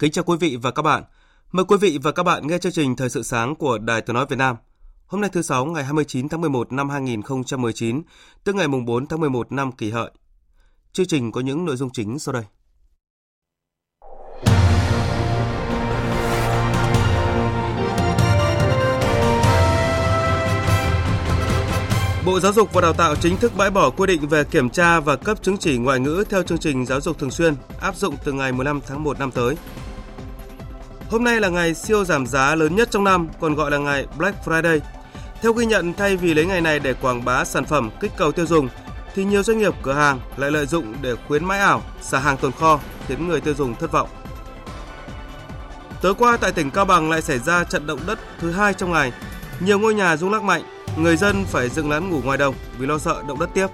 Kính chào quý vị và các bạn. Mời quý vị và các bạn nghe chương trình Thời sự sáng của Đài Tiếng nói Việt Nam. Hôm nay thứ sáu ngày 29 tháng 11 năm 2019, tức ngày mùng 4 tháng 11 năm Kỷ Hợi. Chương trình có những nội dung chính sau đây. Bộ Giáo dục và Đào tạo chính thức bãi bỏ quy định về kiểm tra và cấp chứng chỉ ngoại ngữ theo chương trình giáo dục thường xuyên áp dụng từ ngày 15 tháng 1 năm tới. Hôm nay là ngày siêu giảm giá lớn nhất trong năm, còn gọi là ngày Black Friday. Theo ghi nhận, thay vì lấy ngày này để quảng bá sản phẩm kích cầu tiêu dùng, thì nhiều doanh nghiệp cửa hàng lại lợi dụng để khuyến mãi ảo, xả hàng tồn kho, khiến người tiêu dùng thất vọng. Tối qua tại tỉnh Cao Bằng lại xảy ra trận động đất thứ hai trong ngày. Nhiều ngôi nhà rung lắc mạnh, người dân phải dựng lán ngủ ngoài đồng vì lo sợ động đất tiếp.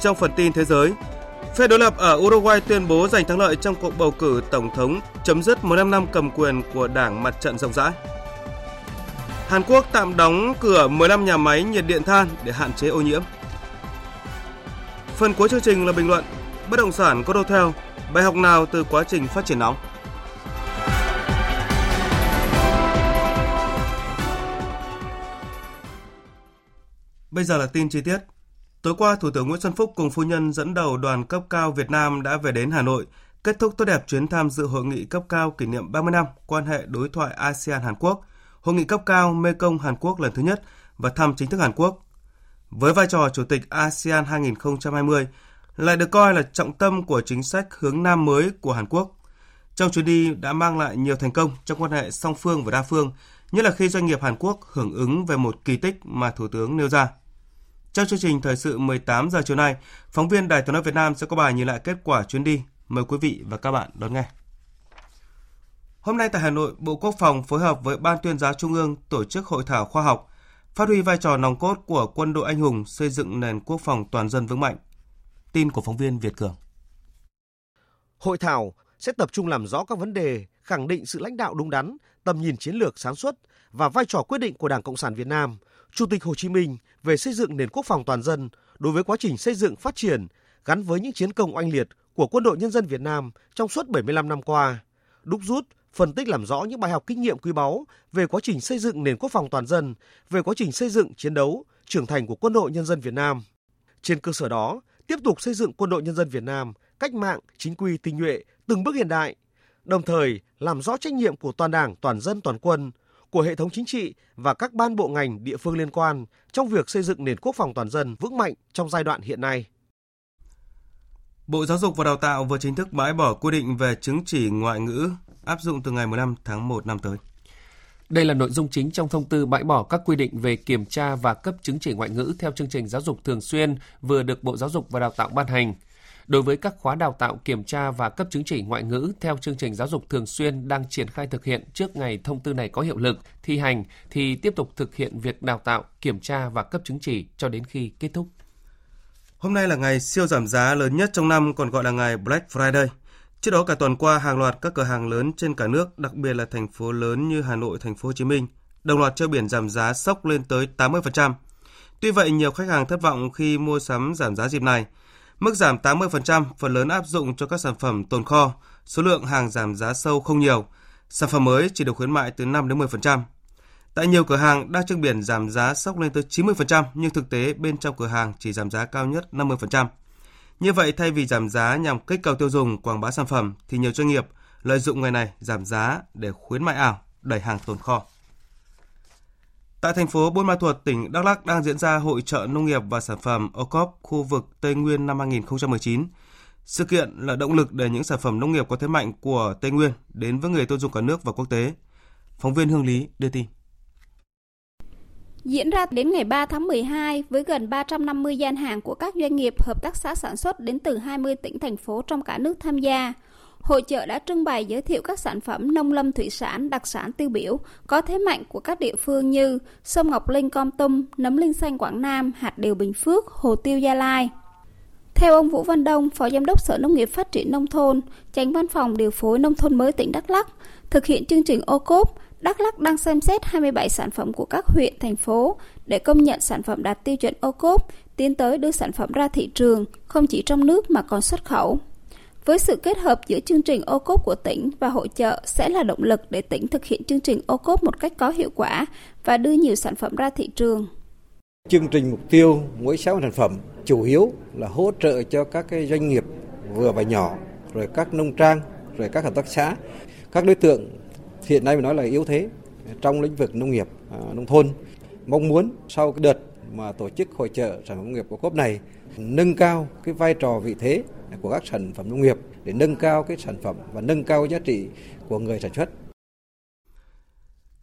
Trong phần tin thế giới, Phe đối lập ở Uruguay tuyên bố giành thắng lợi trong cuộc bầu cử tổng thống chấm dứt 15 năm cầm quyền của Đảng Mặt trận rộng rãi. Hàn Quốc tạm đóng cửa 15 nhà máy nhiệt điện than để hạn chế ô nhiễm. Phần cuối chương trình là bình luận bất động sản có đô theo, bài học nào từ quá trình phát triển nóng. Bây giờ là tin chi tiết. Tối qua, Thủ tướng Nguyễn Xuân Phúc cùng phu nhân dẫn đầu đoàn cấp cao Việt Nam đã về đến Hà Nội, kết thúc tốt đẹp chuyến tham dự hội nghị cấp cao kỷ niệm 30 năm quan hệ đối thoại ASEAN Hàn Quốc, hội nghị cấp cao Mekong Hàn Quốc lần thứ nhất và thăm chính thức Hàn Quốc. Với vai trò chủ tịch ASEAN 2020 lại được coi là trọng tâm của chính sách hướng Nam mới của Hàn Quốc. Trong chuyến đi đã mang lại nhiều thành công trong quan hệ song phương và đa phương, nhất là khi doanh nghiệp Hàn Quốc hưởng ứng về một kỳ tích mà Thủ tướng nêu ra. Trong chương trình thời sự 18 giờ chiều nay, phóng viên Đài Tiếng nói Việt Nam sẽ có bài nhìn lại kết quả chuyến đi. Mời quý vị và các bạn đón nghe. Hôm nay tại Hà Nội, Bộ Quốc phòng phối hợp với Ban tuyên giáo Trung ương tổ chức hội thảo khoa học, phát huy vai trò nòng cốt của quân đội anh hùng xây dựng nền quốc phòng toàn dân vững mạnh. Tin của phóng viên Việt Cường. Hội thảo sẽ tập trung làm rõ các vấn đề, khẳng định sự lãnh đạo đúng đắn, tầm nhìn chiến lược sáng suốt và vai trò quyết định của Đảng Cộng sản Việt Nam Chủ tịch Hồ Chí Minh về xây dựng nền quốc phòng toàn dân đối với quá trình xây dựng phát triển gắn với những chiến công oanh liệt của quân đội nhân dân Việt Nam trong suốt 75 năm qua, đúc rút, phân tích làm rõ những bài học kinh nghiệm quý báu về quá trình xây dựng nền quốc phòng toàn dân, về quá trình xây dựng chiến đấu, trưởng thành của quân đội nhân dân Việt Nam. Trên cơ sở đó, tiếp tục xây dựng quân đội nhân dân Việt Nam cách mạng, chính quy, tinh nhuệ, từng bước hiện đại, đồng thời làm rõ trách nhiệm của toàn Đảng, toàn dân, toàn quân của hệ thống chính trị và các ban bộ ngành địa phương liên quan trong việc xây dựng nền quốc phòng toàn dân vững mạnh trong giai đoạn hiện nay. Bộ Giáo dục và Đào tạo vừa chính thức bãi bỏ quy định về chứng chỉ ngoại ngữ áp dụng từ ngày 15 tháng 1 năm tới. Đây là nội dung chính trong thông tư bãi bỏ các quy định về kiểm tra và cấp chứng chỉ ngoại ngữ theo chương trình giáo dục thường xuyên vừa được Bộ Giáo dục và Đào tạo ban hành đối với các khóa đào tạo kiểm tra và cấp chứng chỉ ngoại ngữ theo chương trình giáo dục thường xuyên đang triển khai thực hiện trước ngày thông tư này có hiệu lực, thi hành thì tiếp tục thực hiện việc đào tạo, kiểm tra và cấp chứng chỉ cho đến khi kết thúc. Hôm nay là ngày siêu giảm giá lớn nhất trong năm còn gọi là ngày Black Friday. Trước đó cả tuần qua hàng loạt các cửa hàng lớn trên cả nước, đặc biệt là thành phố lớn như Hà Nội, thành phố Hồ Chí Minh, đồng loạt treo biển giảm giá sốc lên tới 80%. Tuy vậy, nhiều khách hàng thất vọng khi mua sắm giảm giá dịp này. Mức giảm 80% phần lớn áp dụng cho các sản phẩm tồn kho, số lượng hàng giảm giá sâu không nhiều. Sản phẩm mới chỉ được khuyến mại từ 5 đến 10%. Tại nhiều cửa hàng đang trưng biển giảm giá sốc lên tới 90% nhưng thực tế bên trong cửa hàng chỉ giảm giá cao nhất 50%. Như vậy thay vì giảm giá nhằm kích cầu tiêu dùng, quảng bá sản phẩm thì nhiều doanh nghiệp lợi dụng ngày này giảm giá để khuyến mại ảo, đẩy hàng tồn kho. Tại thành phố Buôn Ma Thuột, tỉnh Đắk Lắk đang diễn ra Hội trợ Nông nghiệp và Sản phẩm OCOP khu vực Tây Nguyên năm 2019. Sự kiện là động lực để những sản phẩm nông nghiệp có thế mạnh của Tây Nguyên đến với người tiêu dùng cả nước và quốc tế. Phóng viên Hương Lý đưa tin. Diễn ra đến ngày 3 tháng 12 với gần 350 gian hàng của các doanh nghiệp hợp tác xã sản xuất đến từ 20 tỉnh thành phố trong cả nước tham gia. Hội trợ đã trưng bày giới thiệu các sản phẩm nông lâm thủy sản đặc sản tiêu biểu có thế mạnh của các địa phương như sông Ngọc Linh Com Tum, nấm linh xanh Quảng Nam, hạt điều Bình Phước, hồ tiêu Gia Lai. Theo ông Vũ Văn Đông, Phó Giám đốc Sở Nông nghiệp Phát triển Nông thôn, tránh văn phòng điều phối nông thôn mới tỉnh Đắk Lắk, thực hiện chương trình ô cốp, Đắk Lắk đang xem xét 27 sản phẩm của các huyện, thành phố để công nhận sản phẩm đạt tiêu chuẩn ô cốp, tiến tới đưa sản phẩm ra thị trường, không chỉ trong nước mà còn xuất khẩu. Với sự kết hợp giữa chương trình ô cốp của tỉnh và hội trợ sẽ là động lực để tỉnh thực hiện chương trình ô cốp một cách có hiệu quả và đưa nhiều sản phẩm ra thị trường. Chương trình mục tiêu mỗi 6 sản phẩm chủ yếu là hỗ trợ cho các cái doanh nghiệp vừa và nhỏ, rồi các nông trang, rồi các hợp tác xã, các đối tượng hiện nay mình nói là yếu thế trong lĩnh vực nông nghiệp à, nông thôn. Mong muốn sau cái đợt mà tổ chức hội trợ sản phẩm nông nghiệp ô cốp này nâng cao cái vai trò vị thế của các sản phẩm nông nghiệp để nâng cao cái sản phẩm và nâng cao giá trị của người sản xuất.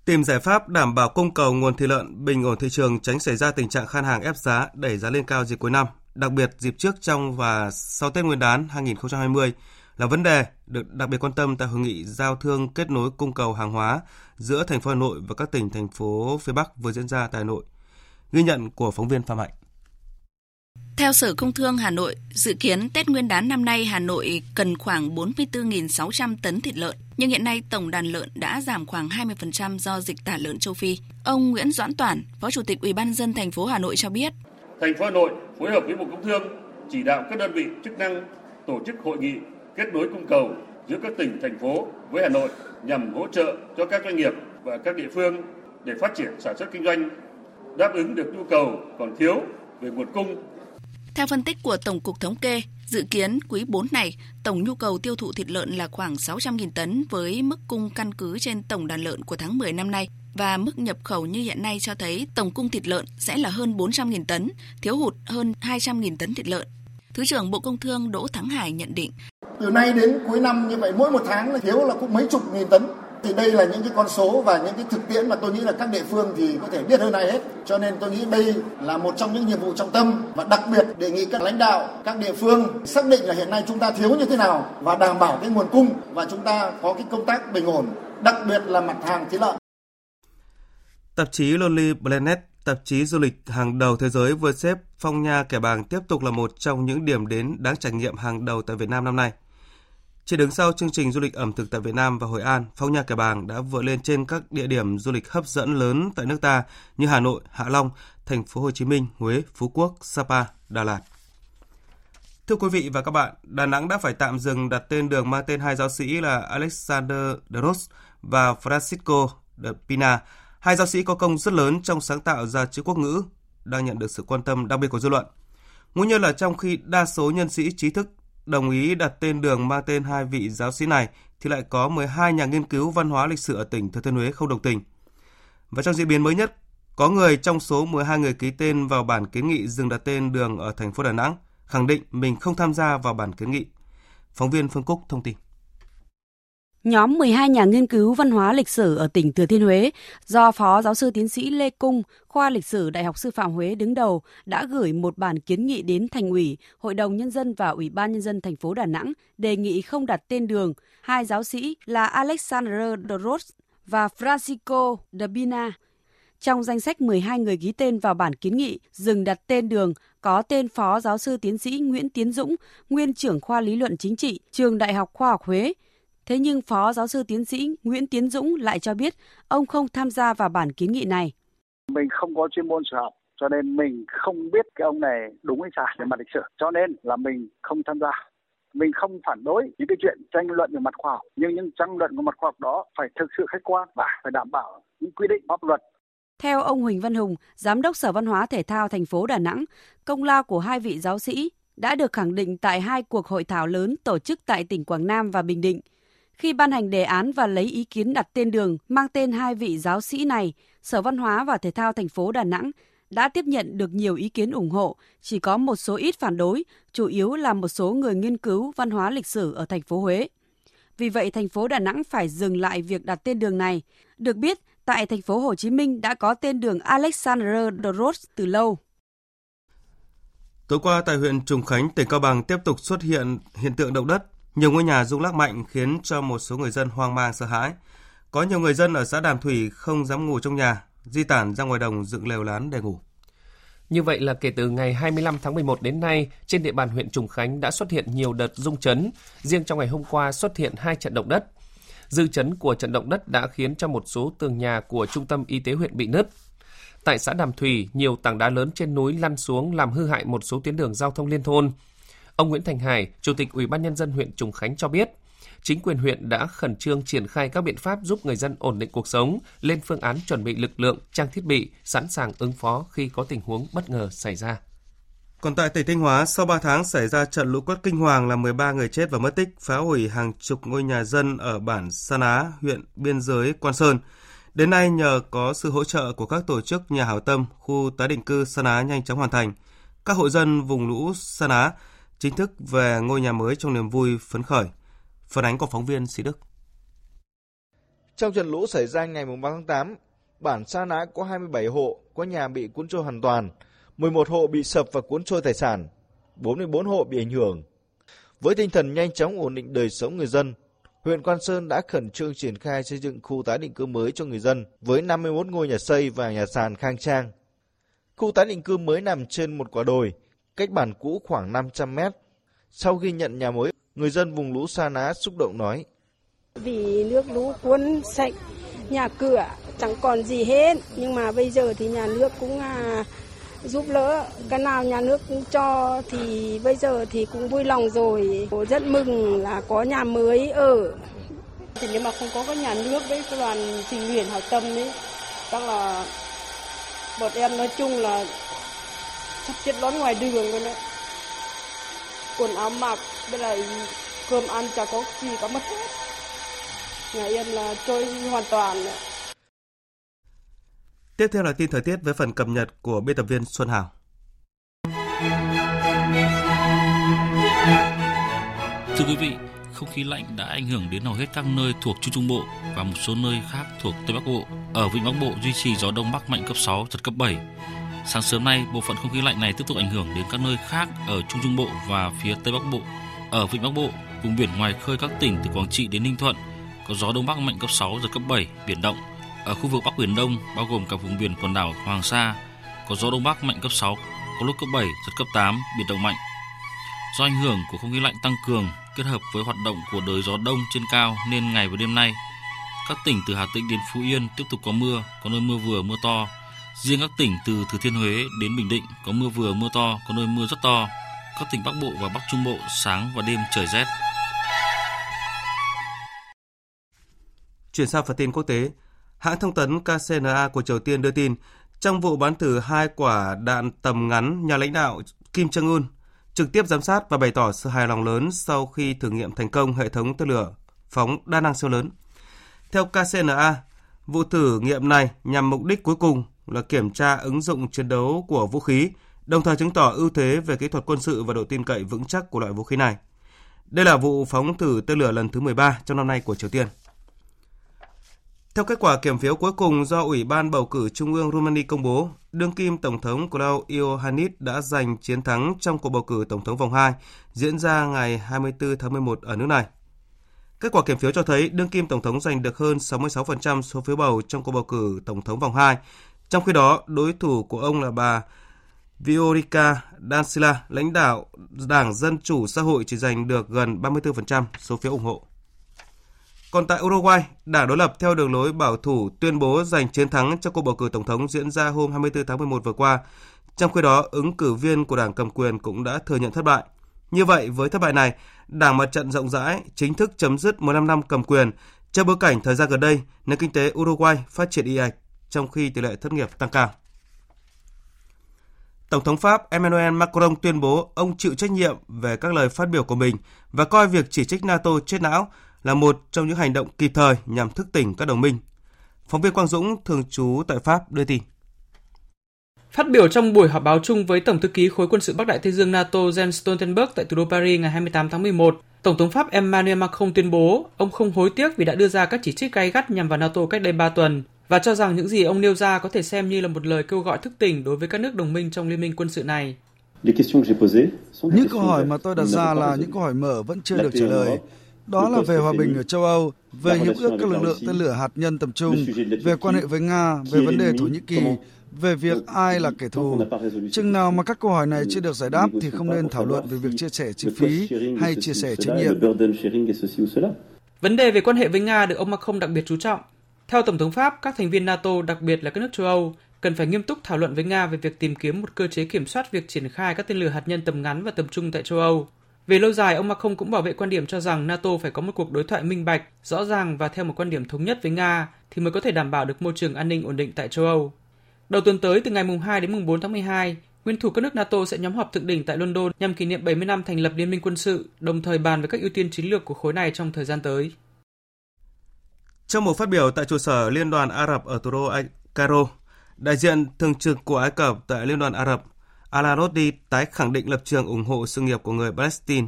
Tìm giải pháp đảm bảo cung cầu nguồn thịt lợn bình ổn thị trường tránh xảy ra tình trạng khan hàng ép giá đẩy giá lên cao dịp cuối năm, đặc biệt dịp trước trong và sau Tết Nguyên đán 2020 là vấn đề được đặc biệt quan tâm tại hội nghị giao thương kết nối cung cầu hàng hóa giữa thành phố Hà Nội và các tỉnh thành phố phía Bắc vừa diễn ra tại Hà Nội. Ghi nhận của phóng viên Phạm Hạnh. Theo Sở Công Thương Hà Nội, dự kiến Tết Nguyên đán năm nay Hà Nội cần khoảng 44.600 tấn thịt lợn, nhưng hiện nay tổng đàn lợn đã giảm khoảng 20% do dịch tả lợn châu Phi. Ông Nguyễn Doãn Toản, Phó Chủ tịch Ủy ban dân thành phố Hà Nội cho biết, thành phố Hà Nội phối hợp với Bộ Công Thương chỉ đạo các đơn vị chức năng tổ chức hội nghị kết nối cung cầu giữa các tỉnh thành phố với Hà Nội nhằm hỗ trợ cho các doanh nghiệp và các địa phương để phát triển sản xuất kinh doanh đáp ứng được nhu cầu còn thiếu về nguồn cung theo phân tích của Tổng cục Thống kê, dự kiến quý 4 này, tổng nhu cầu tiêu thụ thịt lợn là khoảng 600.000 tấn với mức cung căn cứ trên tổng đàn lợn của tháng 10 năm nay và mức nhập khẩu như hiện nay cho thấy tổng cung thịt lợn sẽ là hơn 400.000 tấn, thiếu hụt hơn 200.000 tấn thịt lợn. Thứ trưởng Bộ Công Thương Đỗ Thắng Hải nhận định. Từ nay đến cuối năm như vậy mỗi một tháng là thiếu là cũng mấy chục nghìn tấn thì đây là những cái con số và những cái thực tiễn mà tôi nghĩ là các địa phương thì có thể biết hơn ai hết cho nên tôi nghĩ đây là một trong những nhiệm vụ trọng tâm và đặc biệt đề nghị các lãnh đạo các địa phương xác định là hiện nay chúng ta thiếu như thế nào và đảm bảo cái nguồn cung và chúng ta có cái công tác bình ổn đặc biệt là mặt hàng thịt lợn Tạp chí Lonely Planet, tạp chí du lịch hàng đầu thế giới vừa xếp Phong Nha Kẻ Bàng tiếp tục là một trong những điểm đến đáng trải nghiệm hàng đầu tại Việt Nam năm nay. Chỉ đứng sau chương trình du lịch ẩm thực tại Việt Nam và Hội An, Phong Nha Kẻ Bàng đã vượt lên trên các địa điểm du lịch hấp dẫn lớn tại nước ta như Hà Nội, Hạ Long, thành phố Hồ Chí Minh, Huế, Phú Quốc, Sapa, Đà Lạt. Thưa quý vị và các bạn, Đà Nẵng đã phải tạm dừng đặt tên đường mang tên hai giáo sĩ là Alexander de Ros và Francisco de Pina, hai giáo sĩ có công rất lớn trong sáng tạo ra chữ quốc ngữ, đang nhận được sự quan tâm đặc biệt của dư luận. Nguyên nhân là trong khi đa số nhân sĩ trí thức đồng ý đặt tên đường mang tên hai vị giáo sĩ này thì lại có 12 nhà nghiên cứu văn hóa lịch sử ở tỉnh Thừa Thiên Huế không đồng tình. Và trong diễn biến mới nhất, có người trong số 12 người ký tên vào bản kiến nghị dừng đặt tên đường ở thành phố Đà Nẵng khẳng định mình không tham gia vào bản kiến nghị. Phóng viên Phương Cúc thông tin. Nhóm 12 nhà nghiên cứu văn hóa lịch sử ở tỉnh Thừa Thiên Huế do Phó Giáo sư Tiến sĩ Lê Cung, khoa lịch sử Đại học Sư phạm Huế đứng đầu đã gửi một bản kiến nghị đến Thành ủy, Hội đồng Nhân dân và Ủy ban Nhân dân thành phố Đà Nẵng đề nghị không đặt tên đường hai giáo sĩ là Alexander de và Francisco de Bina. Trong danh sách 12 người ký tên vào bản kiến nghị dừng đặt tên đường có tên Phó Giáo sư Tiến sĩ Nguyễn Tiến Dũng, nguyên trưởng khoa lý luận chính trị, Trường Đại học Khoa học Huế, Thế nhưng Phó Giáo sư Tiến sĩ Nguyễn Tiến Dũng lại cho biết ông không tham gia vào bản kiến nghị này. Mình không có chuyên môn sử học cho nên mình không biết cái ông này đúng hay sai về mặt lịch sử. Cho nên là mình không tham gia. Mình không phản đối những cái chuyện tranh luận về mặt khoa học nhưng những tranh luận về mặt khoa học đó phải thực sự khách quan và phải đảm bảo những quy định pháp luật. Theo ông Huỳnh Văn Hùng, Giám đốc Sở Văn hóa Thể thao thành phố Đà Nẵng, công lao của hai vị giáo sĩ đã được khẳng định tại hai cuộc hội thảo lớn tổ chức tại tỉnh Quảng Nam và Bình Định – khi ban hành đề án và lấy ý kiến đặt tên đường mang tên hai vị giáo sĩ này, Sở Văn hóa và Thể thao thành phố Đà Nẵng đã tiếp nhận được nhiều ý kiến ủng hộ, chỉ có một số ít phản đối, chủ yếu là một số người nghiên cứu văn hóa lịch sử ở thành phố Huế. Vì vậy, thành phố Đà Nẵng phải dừng lại việc đặt tên đường này. Được biết, tại thành phố Hồ Chí Minh đã có tên đường Alexander Doros từ lâu. Tối qua tại huyện Trùng Khánh, tỉnh Cao Bằng tiếp tục xuất hiện hiện tượng động đất. Nhiều ngôi nhà rung lắc mạnh khiến cho một số người dân hoang mang sợ hãi. Có nhiều người dân ở xã Đàm Thủy không dám ngủ trong nhà, di tản ra ngoài đồng dựng lều lán để ngủ. Như vậy là kể từ ngày 25 tháng 11 đến nay, trên địa bàn huyện Trùng Khánh đã xuất hiện nhiều đợt rung chấn. Riêng trong ngày hôm qua xuất hiện hai trận động đất. Dư chấn của trận động đất đã khiến cho một số tường nhà của trung tâm y tế huyện bị nứt. Tại xã Đàm Thủy, nhiều tảng đá lớn trên núi lăn xuống làm hư hại một số tuyến đường giao thông liên thôn. Ông Nguyễn Thành Hải, Chủ tịch Ủy ban nhân dân huyện Trùng Khánh cho biết, chính quyền huyện đã khẩn trương triển khai các biện pháp giúp người dân ổn định cuộc sống, lên phương án chuẩn bị lực lượng, trang thiết bị, sẵn sàng ứng phó khi có tình huống bất ngờ xảy ra. Còn tại tỉnh Thanh Hóa, sau 3 tháng xảy ra trận lũ quét kinh hoàng làm 13 người chết và mất tích, phá hủy hàng chục ngôi nhà dân ở bản Sa Ná, huyện biên giới Quan Sơn. Đến nay, nhờ có sự hỗ trợ của các tổ chức nhà hảo tâm, khu tái định cư Sa Ná nhanh chóng hoàn thành. Các hộ dân vùng lũ Sa Ná chính thức về ngôi nhà mới trong niềm vui phấn khởi. Phản ánh của phóng viên Sĩ Đức. Trong trận lũ xảy ra ngày 3 tháng 8, bản Sa Ná có 27 hộ có nhà bị cuốn trôi hoàn toàn, 11 hộ bị sập và cuốn trôi tài sản, 44 hộ bị ảnh hưởng. Với tinh thần nhanh chóng ổn định đời sống người dân, huyện Quan Sơn đã khẩn trương triển khai xây dựng khu tái định cư mới cho người dân với 51 ngôi nhà xây và nhà sàn khang trang. Khu tái định cư mới nằm trên một quả đồi, cách bản cũ khoảng 500 mét. Sau khi nhận nhà mới, người dân vùng lũ Sa Ná xúc động nói. Vì nước lũ cuốn sạch nhà cửa chẳng còn gì hết, nhưng mà bây giờ thì nhà nước cũng à, giúp đỡ cái nào nhà nước cũng cho thì bây giờ thì cũng vui lòng rồi rất mừng là có nhà mới ở thì nếu mà không có cái nhà nước đấy cái đoàn tình nguyện hảo tâm đấy chắc là bọn em nói chung là sắp chết đón ngoài đường rồi đấy quần áo mặc với lại cơm ăn chả có gì có mất hết nhà em là trôi hoàn toàn đấy. Tiếp theo là tin thời tiết với phần cập nhật của biên tập viên Xuân Hảo. Thưa quý vị, không khí lạnh đã ảnh hưởng đến hầu hết các nơi thuộc Trung Trung Bộ và một số nơi khác thuộc Tây Bắc Bộ. Ở Vịnh Bắc Bộ duy trì gió đông bắc mạnh cấp 6, giật cấp 7. Sáng sớm nay, bộ phận không khí lạnh này tiếp tục ảnh hưởng đến các nơi khác ở Trung Trung Bộ và phía Tây Bắc Bộ. Ở Vịnh Bắc Bộ, vùng biển ngoài khơi các tỉnh từ Quảng Trị đến Ninh Thuận có gió đông bắc mạnh cấp 6, giật cấp 7, biển động. Ở khu vực Bắc Biển Đông, bao gồm cả vùng biển quần đảo Hoàng Sa, có gió đông bắc mạnh cấp 6, có lúc cấp 7, giật cấp 8, biển động mạnh. Do ảnh hưởng của không khí lạnh tăng cường kết hợp với hoạt động của đới gió đông trên cao nên ngày và đêm nay, các tỉnh từ Hà Tĩnh đến Phú Yên tiếp tục có mưa, có nơi mưa vừa mưa to. Riêng các tỉnh từ Thừa Thiên Huế đến Bình Định có mưa vừa mưa to, có nơi mưa rất to. Các tỉnh Bắc Bộ và Bắc Trung Bộ sáng và đêm trời rét. Chuyển sang phần tin quốc tế, hãng thông tấn KCNA của Triều Tiên đưa tin, trong vụ bắn thử hai quả đạn tầm ngắn, nhà lãnh đạo Kim Jong Un trực tiếp giám sát và bày tỏ sự hài lòng lớn sau khi thử nghiệm thành công hệ thống tên lửa phóng đa năng siêu lớn. Theo KCNA, vụ thử nghiệm này nhằm mục đích cuối cùng là kiểm tra ứng dụng chiến đấu của vũ khí, đồng thời chứng tỏ ưu thế về kỹ thuật quân sự và độ tin cậy vững chắc của loại vũ khí này. Đây là vụ phóng thử tên lửa lần thứ 13 trong năm nay của Triều Tiên. Theo kết quả kiểm phiếu cuối cùng do Ủy ban bầu cử Trung ương Romania công bố, đương kim Tổng thống Klaus Iohannis đã giành chiến thắng trong cuộc bầu cử Tổng thống vòng 2 diễn ra ngày 24 tháng 11 ở nước này. Kết quả kiểm phiếu cho thấy đương kim Tổng thống giành được hơn 66% số phiếu bầu trong cuộc bầu cử Tổng thống vòng 2. Trong khi đó, đối thủ của ông là bà Viorica Dancila, lãnh đạo Đảng Dân Chủ Xã hội chỉ giành được gần 34% số phiếu ủng hộ. Còn tại Uruguay, đảng đối lập theo đường lối bảo thủ tuyên bố giành chiến thắng trong cuộc bầu cử tổng thống diễn ra hôm 24 tháng 11 vừa qua. Trong khi đó, ứng cử viên của đảng cầm quyền cũng đã thừa nhận thất bại. Như vậy, với thất bại này, đảng mặt trận rộng rãi chính thức chấm dứt 15 năm cầm quyền trong bối cảnh thời gian gần đây, nền kinh tế Uruguay phát triển y ạch trong khi tỷ lệ thất nghiệp tăng cao. Tổng thống Pháp Emmanuel Macron tuyên bố ông chịu trách nhiệm về các lời phát biểu của mình và coi việc chỉ trích NATO chết não là một trong những hành động kịp thời nhằm thức tỉnh các đồng minh. Phóng viên Quang Dũng thường trú tại Pháp đưa tin. Phát biểu trong buổi họp báo chung với Tổng thư ký Khối quân sự Bắc Đại Tây Dương NATO Jens Stoltenberg tại thủ đô Paris ngày 28 tháng 11, Tổng thống Pháp Emmanuel Macron tuyên bố ông không hối tiếc vì đã đưa ra các chỉ trích gay gắt nhằm vào NATO cách đây 3 tuần và cho rằng những gì ông nêu ra có thể xem như là một lời kêu gọi thức tỉnh đối với các nước đồng minh trong liên minh quân sự này. Những câu hỏi mà tôi đặt ra là những câu hỏi mở vẫn chưa được trả lời. Đó là về hòa bình ở châu Âu, về hiệp ước các lực lượng tên lửa hạt nhân tầm trung, về quan hệ với Nga, về vấn đề Thổ Nhĩ Kỳ, về việc ai là kẻ thù. Chừng nào mà các câu hỏi này chưa được giải đáp thì không nên thảo luận về việc chia sẻ chi phí hay chia sẻ trách nhiệm. Vấn đề về quan hệ với Nga được ông Macron đặc biệt chú trọng. Theo Tổng thống Pháp, các thành viên NATO, đặc biệt là các nước châu Âu, cần phải nghiêm túc thảo luận với Nga về việc tìm kiếm một cơ chế kiểm soát việc triển khai các tên lửa hạt nhân tầm ngắn và tầm trung tại châu Âu. Về lâu dài, ông Macron cũng bảo vệ quan điểm cho rằng NATO phải có một cuộc đối thoại minh bạch, rõ ràng và theo một quan điểm thống nhất với Nga thì mới có thể đảm bảo được môi trường an ninh ổn định tại châu Âu. Đầu tuần tới từ ngày mùng 2 đến mùng 4 tháng 12, nguyên thủ các nước NATO sẽ nhóm họp thượng đỉnh tại London nhằm kỷ niệm 70 năm thành lập liên minh quân sự, đồng thời bàn về các ưu tiên chiến lược của khối này trong thời gian tới. Trong một phát biểu tại trụ sở Liên đoàn Ả Rập ở thủ đô Cairo, đại diện thường trực của Ai Cập tại Liên đoàn Ả Rập Alarodi tái khẳng định lập trường ủng hộ sự nghiệp của người Palestine.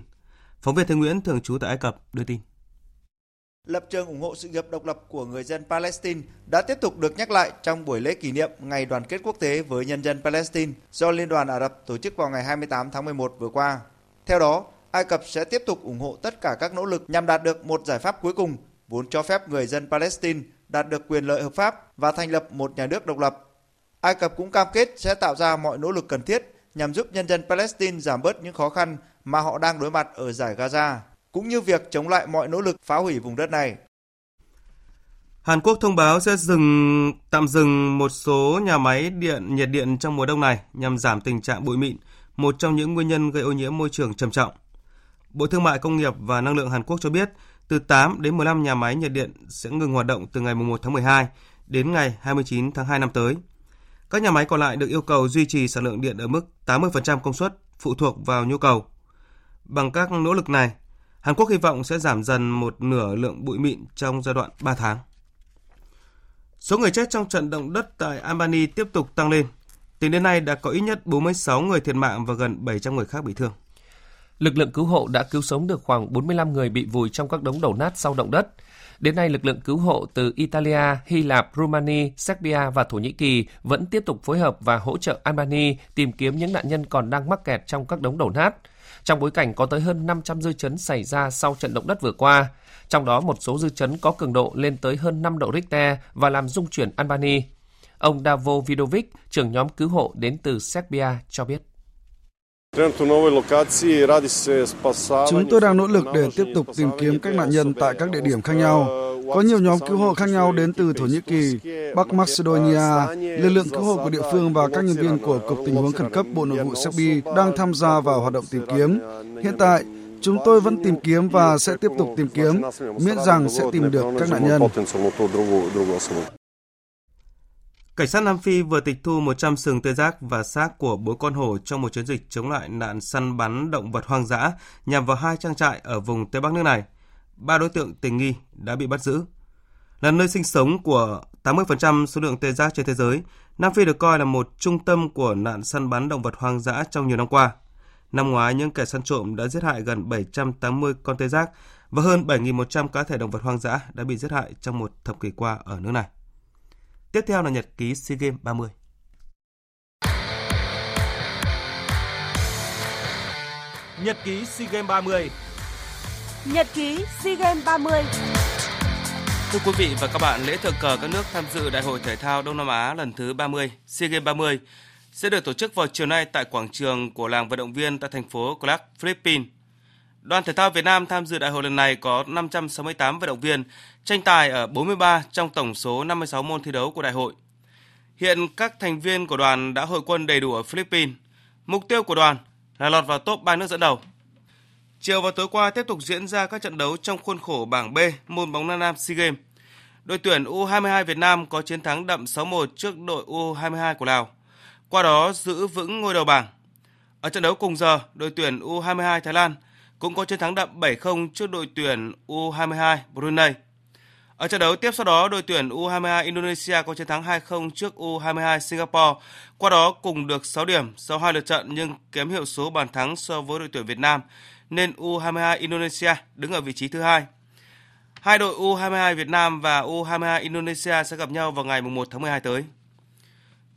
Phóng viên Thế Nguyễn thường trú tại Ai Cập đưa tin. Lập trường ủng hộ sự nghiệp độc lập của người dân Palestine đã tiếp tục được nhắc lại trong buổi lễ kỷ niệm Ngày đoàn kết quốc tế với nhân dân Palestine do Liên đoàn Ả Rập tổ chức vào ngày 28 tháng 11 vừa qua. Theo đó, Ai Cập sẽ tiếp tục ủng hộ tất cả các nỗ lực nhằm đạt được một giải pháp cuối cùng vốn cho phép người dân Palestine đạt được quyền lợi hợp pháp và thành lập một nhà nước độc lập. Ai Cập cũng cam kết sẽ tạo ra mọi nỗ lực cần thiết nhằm giúp nhân dân Palestine giảm bớt những khó khăn mà họ đang đối mặt ở giải Gaza, cũng như việc chống lại mọi nỗ lực phá hủy vùng đất này. Hàn Quốc thông báo sẽ dừng tạm dừng một số nhà máy điện nhiệt điện trong mùa đông này nhằm giảm tình trạng bụi mịn, một trong những nguyên nhân gây ô nhiễm môi trường trầm trọng. Bộ Thương mại Công nghiệp và Năng lượng Hàn Quốc cho biết, từ 8 đến 15 nhà máy nhiệt điện sẽ ngừng hoạt động từ ngày 1 tháng 12 đến ngày 29 tháng 2 năm tới. Các nhà máy còn lại được yêu cầu duy trì sản lượng điện ở mức 80% công suất phụ thuộc vào nhu cầu. Bằng các nỗ lực này, Hàn Quốc hy vọng sẽ giảm dần một nửa lượng bụi mịn trong giai đoạn 3 tháng. Số người chết trong trận động đất tại Albany tiếp tục tăng lên. Tính đến nay đã có ít nhất 46 người thiệt mạng và gần 700 người khác bị thương. Lực lượng cứu hộ đã cứu sống được khoảng 45 người bị vùi trong các đống đổ nát sau động đất. Đến nay, lực lượng cứu hộ từ Italia, Hy Lạp, Rumani, Serbia và Thổ Nhĩ Kỳ vẫn tiếp tục phối hợp và hỗ trợ Albany tìm kiếm những nạn nhân còn đang mắc kẹt trong các đống đổ nát. Trong bối cảnh có tới hơn 500 dư chấn xảy ra sau trận động đất vừa qua, trong đó một số dư chấn có cường độ lên tới hơn 5 độ Richter và làm rung chuyển Albany. Ông Davo Vidovic, trưởng nhóm cứu hộ đến từ Serbia, cho biết. Chúng tôi đang nỗ lực để tiếp tục tìm kiếm các nạn nhân tại các địa điểm khác nhau. Có nhiều nhóm cứu hộ khác nhau đến từ Thổ Nhĩ Kỳ, Bắc Macedonia, lực lượng cứu hộ của địa phương và các nhân viên của Cục Tình huống Khẩn cấp Bộ Nội vụ Serbia đang tham gia vào hoạt động tìm kiếm. Hiện tại, chúng tôi vẫn tìm kiếm và sẽ tiếp tục tìm kiếm, miễn rằng sẽ tìm được các nạn nhân. Cảnh sát Nam Phi vừa tịch thu 100 sừng tê giác và xác của bốn con hổ trong một chiến dịch chống lại nạn săn bắn động vật hoang dã nhằm vào hai trang trại ở vùng Tây Bắc nước này. Ba đối tượng tình nghi đã bị bắt giữ. Là nơi sinh sống của 80% số lượng tê giác trên thế giới, Nam Phi được coi là một trung tâm của nạn săn bắn động vật hoang dã trong nhiều năm qua. Năm ngoái, những kẻ săn trộm đã giết hại gần 780 con tê giác và hơn 7.100 cá thể động vật hoang dã đã bị giết hại trong một thập kỷ qua ở nước này. Tiếp theo là nhật ký SEA Games 30. Nhật ký SEA Games 30 Nhật ký SEA Games 30 Thưa quý vị và các bạn, lễ thượng cờ các nước tham dự Đại hội Thể thao Đông Nam Á lần thứ 30 SEA Games 30 sẽ được tổ chức vào chiều nay tại quảng trường của làng vận động viên tại thành phố Clark, Philippines. Đoàn thể thao Việt Nam tham dự đại hội lần này có 568 vận động viên, tranh tài ở 43 trong tổng số 56 môn thi đấu của đại hội. Hiện các thành viên của đoàn đã hội quân đầy đủ ở Philippines. Mục tiêu của đoàn là lọt vào top 3 nước dẫn đầu. Chiều và tối qua tiếp tục diễn ra các trận đấu trong khuôn khổ bảng B môn bóng nam nam SEA Games. Đội tuyển U22 Việt Nam có chiến thắng đậm 6-1 trước đội U22 của Lào. Qua đó giữ vững ngôi đầu bảng. Ở trận đấu cùng giờ, đội tuyển U22 Thái Lan cũng có chiến thắng đậm 7-0 trước đội tuyển U22 Brunei. Ở trận đấu tiếp sau đó, đội tuyển U22 Indonesia có chiến thắng 2-0 trước U22 Singapore, qua đó cùng được 6 điểm sau hai lượt trận nhưng kém hiệu số bàn thắng so với đội tuyển Việt Nam, nên U22 Indonesia đứng ở vị trí thứ hai. Hai đội U22 Việt Nam và U22 Indonesia sẽ gặp nhau vào ngày 1 tháng 12 tới.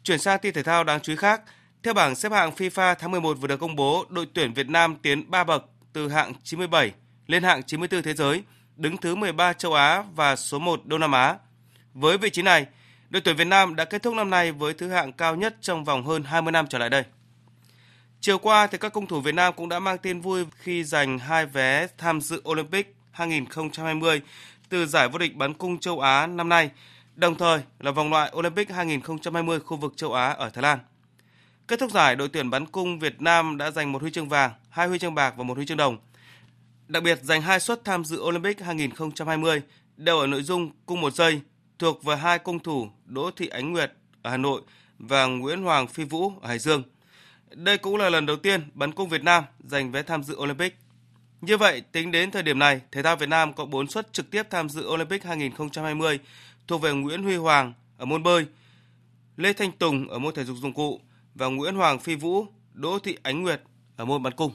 Chuyển sang tin thể thao đáng chú ý khác, theo bảng xếp hạng FIFA tháng 11 vừa được công bố, đội tuyển Việt Nam tiến 3 bậc từ hạng 97 lên hạng 94 thế giới, đứng thứ 13 châu Á và số 1 Đông Nam Á. Với vị trí này, đội tuyển Việt Nam đã kết thúc năm nay với thứ hạng cao nhất trong vòng hơn 20 năm trở lại đây. Chiều qua thì các cung thủ Việt Nam cũng đã mang tin vui khi giành hai vé tham dự Olympic 2020 từ giải vô địch bắn cung châu Á năm nay, đồng thời là vòng loại Olympic 2020 khu vực châu Á ở Thái Lan. Kết thúc giải, đội tuyển bắn cung Việt Nam đã giành một huy chương vàng, hai huy chương bạc và một huy chương đồng. Đặc biệt giành hai suất tham dự Olympic 2020 đều ở nội dung cung một giây thuộc về hai cung thủ Đỗ Thị Ánh Nguyệt ở Hà Nội và Nguyễn Hoàng Phi Vũ ở Hải Dương. Đây cũng là lần đầu tiên bắn cung Việt Nam giành vé tham dự Olympic. Như vậy, tính đến thời điểm này, thể thao Việt Nam có 4 suất trực tiếp tham dự Olympic 2020 thuộc về Nguyễn Huy Hoàng ở môn bơi, Lê Thanh Tùng ở môn thể dục dụng cụ và Nguyễn Hoàng Phi Vũ, Đỗ Thị Ánh Nguyệt ở môn bắn cung.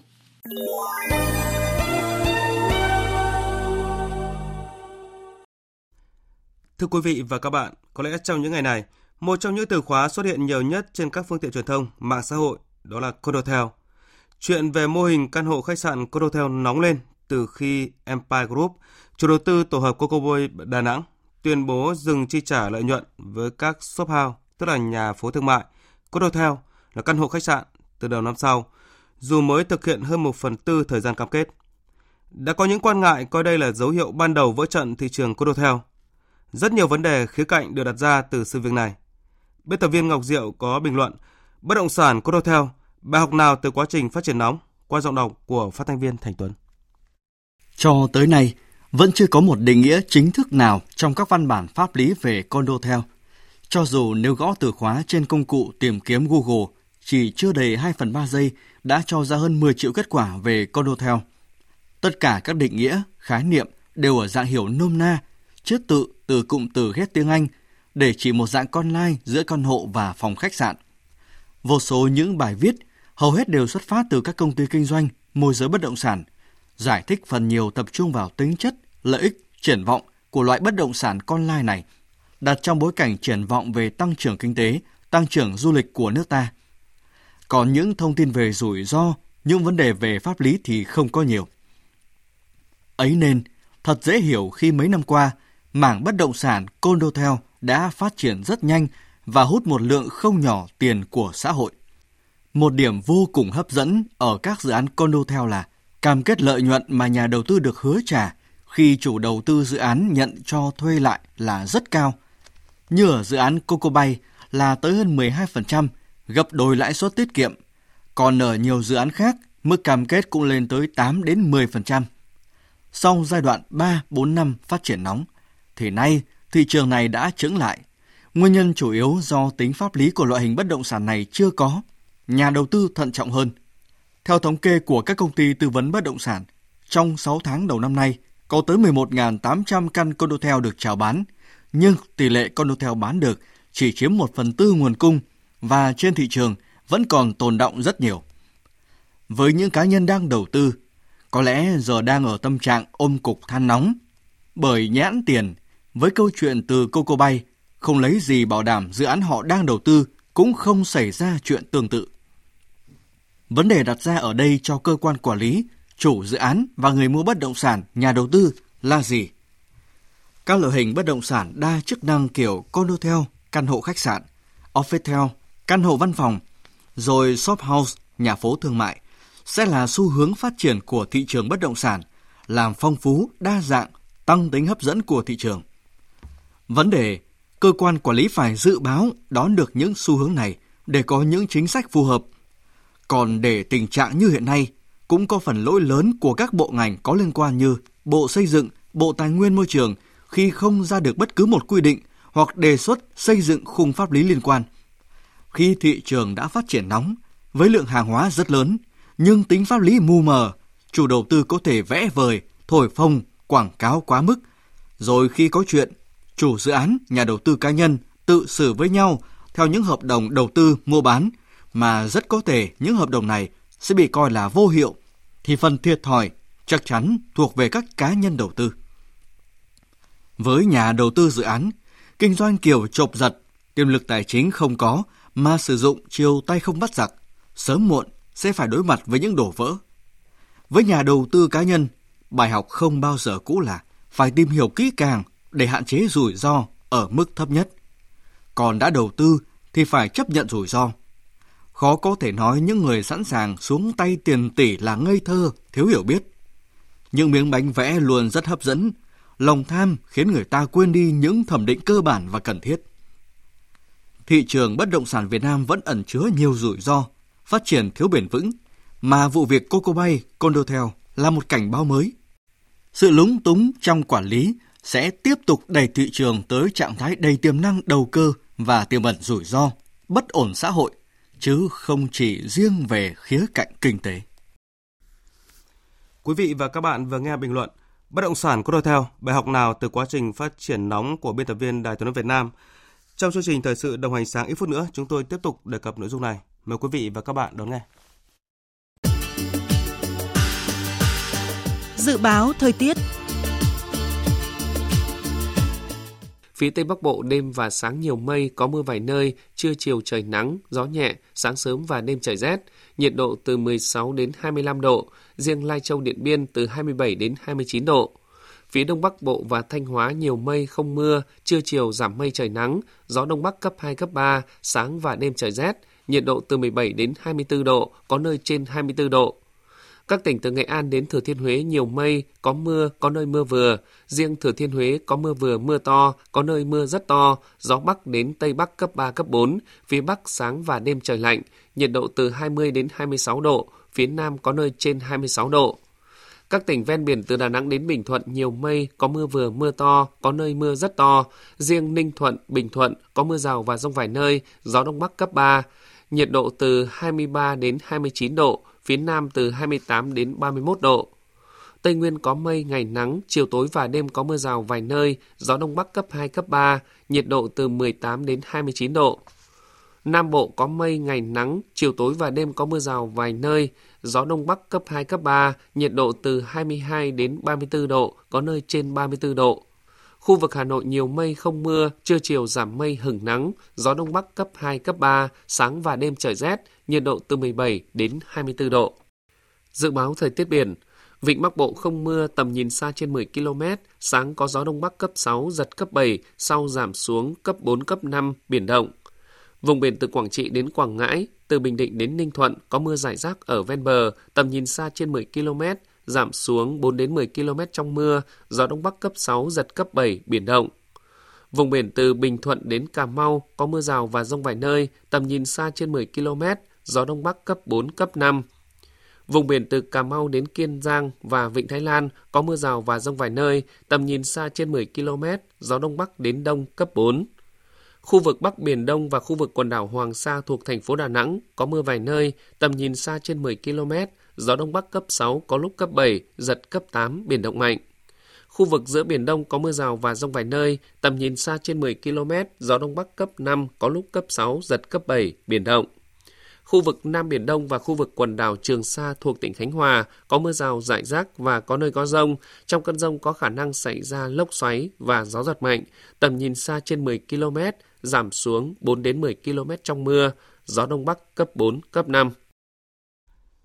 Thưa quý vị và các bạn, có lẽ trong những ngày này, một trong những từ khóa xuất hiện nhiều nhất trên các phương tiện truyền thông, mạng xã hội đó là Condotel. Chuyện về mô hình căn hộ khách sạn Condotel nóng lên từ khi Empire Group, chủ đầu tư tổ hợp Coco Boy Đà Nẵng, tuyên bố dừng chi trả lợi nhuận với các shop house, tức là nhà phố thương mại, Condotel là căn hộ khách sạn từ đầu năm sau, dù mới thực hiện hơn một phần tư thời gian cam kết. Đã có những quan ngại coi đây là dấu hiệu ban đầu vỡ trận thị trường Condotel. Rất nhiều vấn đề khía cạnh được đặt ra từ sự việc này. Biên tập viên Ngọc Diệu có bình luận, bất động sản Condotel, bài học nào từ quá trình phát triển nóng, qua giọng đọc của phát thanh viên Thành Tuấn. Cho tới nay, vẫn chưa có một định nghĩa chính thức nào trong các văn bản pháp lý về Condotel. Cho dù nếu gõ từ khóa trên công cụ tìm kiếm Google chỉ chưa đầy 2 phần 3 giây đã cho ra hơn 10 triệu kết quả về Condotel. Tất cả các định nghĩa, khái niệm đều ở dạng hiểu nôm na, trước tự từ cụm từ ghét tiếng Anh để chỉ một dạng con lai giữa căn hộ và phòng khách sạn. Vô số những bài viết hầu hết đều xuất phát từ các công ty kinh doanh, môi giới bất động sản, giải thích phần nhiều tập trung vào tính chất, lợi ích, triển vọng của loại bất động sản con lai này, đặt trong bối cảnh triển vọng về tăng trưởng kinh tế, tăng trưởng du lịch của nước ta. Còn những thông tin về rủi ro, những vấn đề về pháp lý thì không có nhiều. Ấy nên, thật dễ hiểu khi mấy năm qua, mảng bất động sản Condotel đã phát triển rất nhanh và hút một lượng không nhỏ tiền của xã hội. Một điểm vô cùng hấp dẫn ở các dự án Condotel là cam kết lợi nhuận mà nhà đầu tư được hứa trả khi chủ đầu tư dự án nhận cho thuê lại là rất cao. Như ở dự án Coco Bay là tới hơn 12%, gấp đôi lãi suất tiết kiệm. Còn ở nhiều dự án khác, mức cam kết cũng lên tới 8 đến 10%. Sau giai đoạn 3-4 năm phát triển nóng, thì nay thị trường này đã chững lại. Nguyên nhân chủ yếu do tính pháp lý của loại hình bất động sản này chưa có, nhà đầu tư thận trọng hơn. Theo thống kê của các công ty tư vấn bất động sản, trong 6 tháng đầu năm nay, có tới 11.800 căn condotel được chào bán, nhưng tỷ lệ condotel bán được chỉ chiếm 1 phần tư nguồn cung và trên thị trường vẫn còn tồn động rất nhiều. Với những cá nhân đang đầu tư, có lẽ giờ đang ở tâm trạng ôm cục than nóng, bởi nhãn tiền với câu chuyện từ Coco Bay không lấy gì bảo đảm dự án họ đang đầu tư cũng không xảy ra chuyện tương tự. Vấn đề đặt ra ở đây cho cơ quan quản lý, chủ dự án và người mua bất động sản, nhà đầu tư là gì? Các loại hình bất động sản đa chức năng kiểu condotel, căn hộ khách sạn, officetel, căn hộ văn phòng, rồi shop house, nhà phố thương mại sẽ là xu hướng phát triển của thị trường bất động sản, làm phong phú, đa dạng, tăng tính hấp dẫn của thị trường. Vấn đề, cơ quan quản lý phải dự báo đón được những xu hướng này để có những chính sách phù hợp. Còn để tình trạng như hiện nay, cũng có phần lỗi lớn của các bộ ngành có liên quan như Bộ Xây dựng, Bộ Tài nguyên Môi trường khi không ra được bất cứ một quy định hoặc đề xuất xây dựng khung pháp lý liên quan. Khi thị trường đã phát triển nóng, với lượng hàng hóa rất lớn, nhưng tính pháp lý mù mờ, chủ đầu tư có thể vẽ vời, thổi phồng, quảng cáo quá mức. Rồi khi có chuyện, chủ dự án, nhà đầu tư cá nhân tự xử với nhau theo những hợp đồng đầu tư mua bán mà rất có thể những hợp đồng này sẽ bị coi là vô hiệu thì phần thiệt thòi chắc chắn thuộc về các cá nhân đầu tư. Với nhà đầu tư dự án, kinh doanh kiểu chộp giật, tiềm lực tài chính không có mà sử dụng chiều tay không bắt giặc, sớm muộn sẽ phải đối mặt với những đổ vỡ. Với nhà đầu tư cá nhân, bài học không bao giờ cũ là phải tìm hiểu kỹ càng để hạn chế rủi ro ở mức thấp nhất. Còn đã đầu tư thì phải chấp nhận rủi ro. Khó có thể nói những người sẵn sàng xuống tay tiền tỷ là ngây thơ, thiếu hiểu biết. Những miếng bánh vẽ luôn rất hấp dẫn, lòng tham khiến người ta quên đi những thẩm định cơ bản và cần thiết. Thị trường bất động sản Việt Nam vẫn ẩn chứa nhiều rủi ro, phát triển thiếu bền vững, mà vụ việc Coco Bay, Condotel là một cảnh báo mới. Sự lúng túng trong quản lý sẽ tiếp tục đẩy thị trường tới trạng thái đầy tiềm năng đầu cơ và tiềm ẩn rủi ro, bất ổn xã hội, chứ không chỉ riêng về khía cạnh kinh tế. Quý vị và các bạn vừa nghe bình luận Bất động sản Condotel bài học nào từ quá trình phát triển nóng của biên tập viên Đài tiếng nói Việt Nam. Trong chương trình thời sự đồng hành sáng ít phút nữa, chúng tôi tiếp tục đề cập nội dung này. Mời quý vị và các bạn đón nghe. Dự báo thời tiết Phía Tây Bắc Bộ đêm và sáng nhiều mây, có mưa vài nơi, trưa chiều trời nắng, gió nhẹ, sáng sớm và đêm trời rét, nhiệt độ từ 16 đến 25 độ, riêng Lai Châu Điện Biên từ 27 đến 29 độ. Phía Đông Bắc Bộ và Thanh Hóa nhiều mây không mưa, trưa chiều giảm mây trời nắng, gió Đông Bắc cấp 2, cấp 3, sáng và đêm trời rét, nhiệt độ từ 17 đến 24 độ, có nơi trên 24 độ. Các tỉnh từ Nghệ An đến Thừa Thiên Huế nhiều mây, có mưa, có nơi mưa vừa. Riêng Thừa Thiên Huế có mưa vừa, mưa to, có nơi mưa rất to, gió Bắc đến Tây Bắc cấp 3, cấp 4. Phía Bắc sáng và đêm trời lạnh, nhiệt độ từ 20 đến 26 độ, phía Nam có nơi trên 26 độ. Các tỉnh ven biển từ Đà Nẵng đến Bình Thuận nhiều mây, có mưa vừa, mưa to, có nơi mưa rất to. Riêng Ninh Thuận, Bình Thuận có mưa rào và rông vài nơi, gió Đông Bắc cấp 3. Nhiệt độ từ 23 đến 29 độ, phía Nam từ 28 đến 31 độ. Tây Nguyên có mây, ngày nắng, chiều tối và đêm có mưa rào vài nơi, gió Đông Bắc cấp 2, cấp 3, nhiệt độ từ 18 đến 29 độ. Nam Bộ có mây, ngày nắng, chiều tối và đêm có mưa rào vài nơi, gió Đông Bắc cấp 2, cấp 3, nhiệt độ từ 22 đến 34 độ, có nơi trên 34 độ. Khu vực Hà Nội nhiều mây không mưa, trưa chiều giảm mây hửng nắng, gió Đông Bắc cấp 2, cấp 3, sáng và đêm trời rét, nhiệt độ từ 17 đến 24 độ. Dự báo thời tiết biển, Vịnh Bắc Bộ không mưa, tầm nhìn xa trên 10 km, sáng có gió Đông Bắc cấp 6, giật cấp 7, sau giảm xuống cấp 4, cấp 5, biển động. Vùng biển từ Quảng Trị đến Quảng Ngãi, từ Bình Định đến Ninh Thuận có mưa rải rác ở ven bờ, tầm nhìn xa trên 10 km, giảm xuống 4 đến 10 km trong mưa, gió Đông Bắc cấp 6, giật cấp 7, biển động. Vùng biển từ Bình Thuận đến Cà Mau có mưa rào và rông vài nơi, tầm nhìn xa trên 10 km, gió Đông Bắc cấp 4, cấp 5. Vùng biển từ Cà Mau đến Kiên Giang và Vịnh Thái Lan có mưa rào và rông vài nơi, tầm nhìn xa trên 10 km, gió Đông Bắc đến Đông cấp 4. Khu vực Bắc Biển Đông và khu vực quần đảo Hoàng Sa thuộc thành phố Đà Nẵng có mưa vài nơi, tầm nhìn xa trên 10 km, gió Đông Bắc cấp 6, có lúc cấp 7, giật cấp 8, biển động mạnh. Khu vực giữa Biển Đông có mưa rào và rông vài nơi, tầm nhìn xa trên 10 km, gió Đông Bắc cấp 5, có lúc cấp 6, giật cấp 7, biển động. Khu vực Nam Biển Đông và khu vực quần đảo Trường Sa thuộc tỉnh Khánh Hòa có mưa rào rải rác và có nơi có rông. Trong cơn rông có khả năng xảy ra lốc xoáy và gió giật mạnh. Tầm nhìn xa trên 10 km, giảm xuống 4 đến 10 km trong mưa, gió Đông Bắc cấp 4, cấp 5.